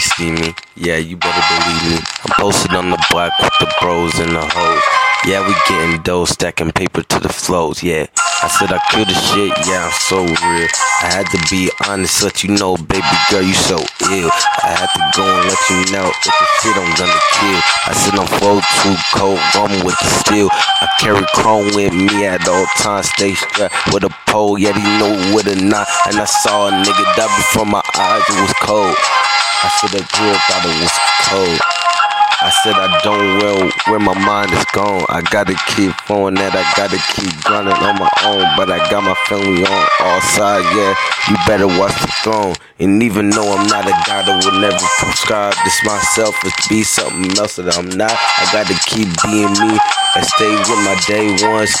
see me. Yeah, you better believe me. I'm posted on the block with the bros and the hoes. Yeah, we getting dough, stacking paper to the flows. Yeah, I said I killed the shit. Yeah, I'm so real. I had to be honest, let you know, baby girl, you so ill. I had to go and let you know if the shit I'm gonna kill. I said I'm flow too cold, run with the steel. I carry chrome with me at all times, stay strapped with a pole. Yeah, he know with a knot. And I saw a nigga die before my eyes, it was cold. I said that girl thought it was cold. I said I don't well where my mind is gone. I gotta keep on that. I gotta keep grinding on my own. But I got my family on all sides. Yeah, you better watch the throne. And even though I'm not a guy that would never prescribe this myself to be something else that I'm not, I gotta keep being me and stay with my day ones.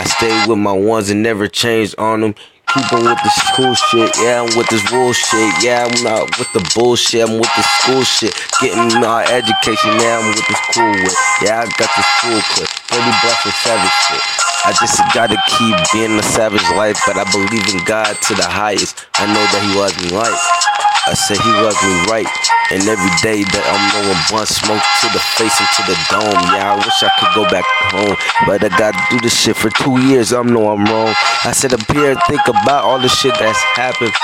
I stay with my ones and never change on them. Keeping with this cool shit, yeah, I'm with this bullshit, yeah, I'm not with the bullshit, I'm with the school shit. Getting my education, yeah, I'm with this cool with, yeah, I got this cool clip, dirty black and savage shit. I just gotta keep being a savage life, but I believe in God to the highest. I know that He loves me right. I said He loves me right, and every day that I'm blowing blunt smoke to the face and to the dome. Yeah, I wish I could go back home, but I gotta do this shit for two years. I know I'm wrong. I said up here, and think about all the shit that's happened.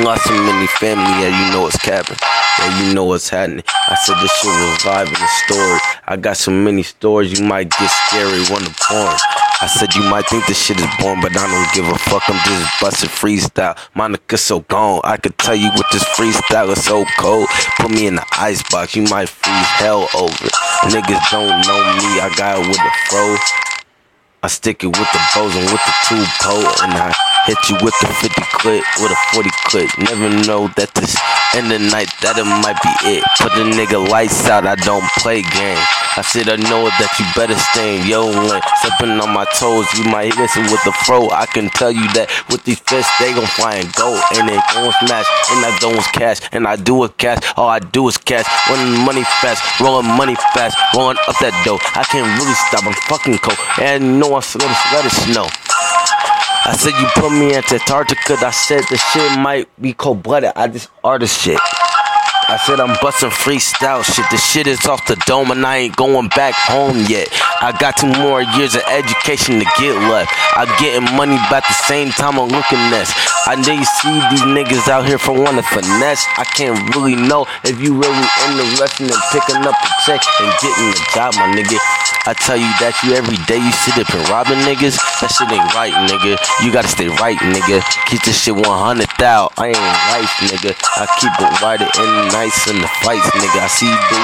Lost so many family, yeah, you know it's capping. Yeah, you know what's happening. I said this shit in the story. I got so many stories, you might get scary, wanna porn. I said you might think this shit is boring, but I don't give a fuck. I'm just busting freestyle. Monica so gone. I could tell you with this freestyle is so cold. Put me in the icebox, you might freeze hell over. Niggas don't know me, I got it with the fro. I stick it with the bows and with the two pole, and I hit you with the 50 clip, with a 40 clip. Never know that this end of night, that it might be it. Put the nigga lights out, I don't play games. I said I know that you better stay in your lane. Stepping on my toes, you might listen with the fro. I can tell you that with these fists, they gon' fly and go. And they gon' smash, and I don't cash. And I do a cash, all I do is cash. Running money fast, rolling money fast, rolling up that dough. I can't really stop, I'm fucking cold. And you know I swear to let it snow. I said you put me into Antarctica. I said the shit might be cold blooded. I just artist shit. I said I'm busting freestyle shit. The shit is off the dome and I ain't going back home yet. I got two more years of education to get left. I getting money at the same time I'm looking this. I know you see these niggas out here for one to finesse. I can't really know if you really in interested in picking up a check and getting a job, my nigga. I tell you that you every day you sit up and robbing niggas. That shit ain't right, nigga. You gotta stay right, nigga. Keep this shit 100 out. I ain't right, nigga. I keep it right and nice in the fights, nigga. I see you do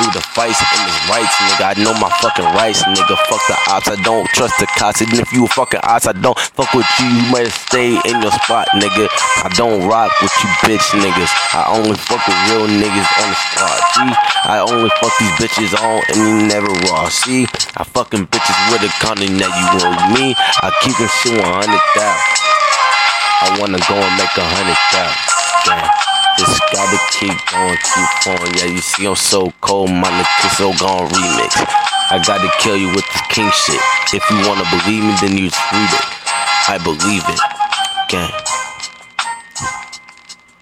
through the fights and his rights, nigga. I know my fucking rights, nigga. Fuck the ops. I don't trust the cops. Even if you a fucking ops, I don't fuck with you. You better stay in your spot, nigga. I don't rock with you bitch niggas. I only fuck with real niggas on the spot. See, I only fuck these bitches on and you never raw. I fucking bitches with a condom that you want me. I keep this shit 100 I wanna go and make a hundred thousand. Damn. Just gotta keep going, keep on. Yeah, you see, I'm so cold, my nigga, so gone remix. I gotta kill you with this king shit. If you wanna believe me, then you just read it. I believe it. Gang.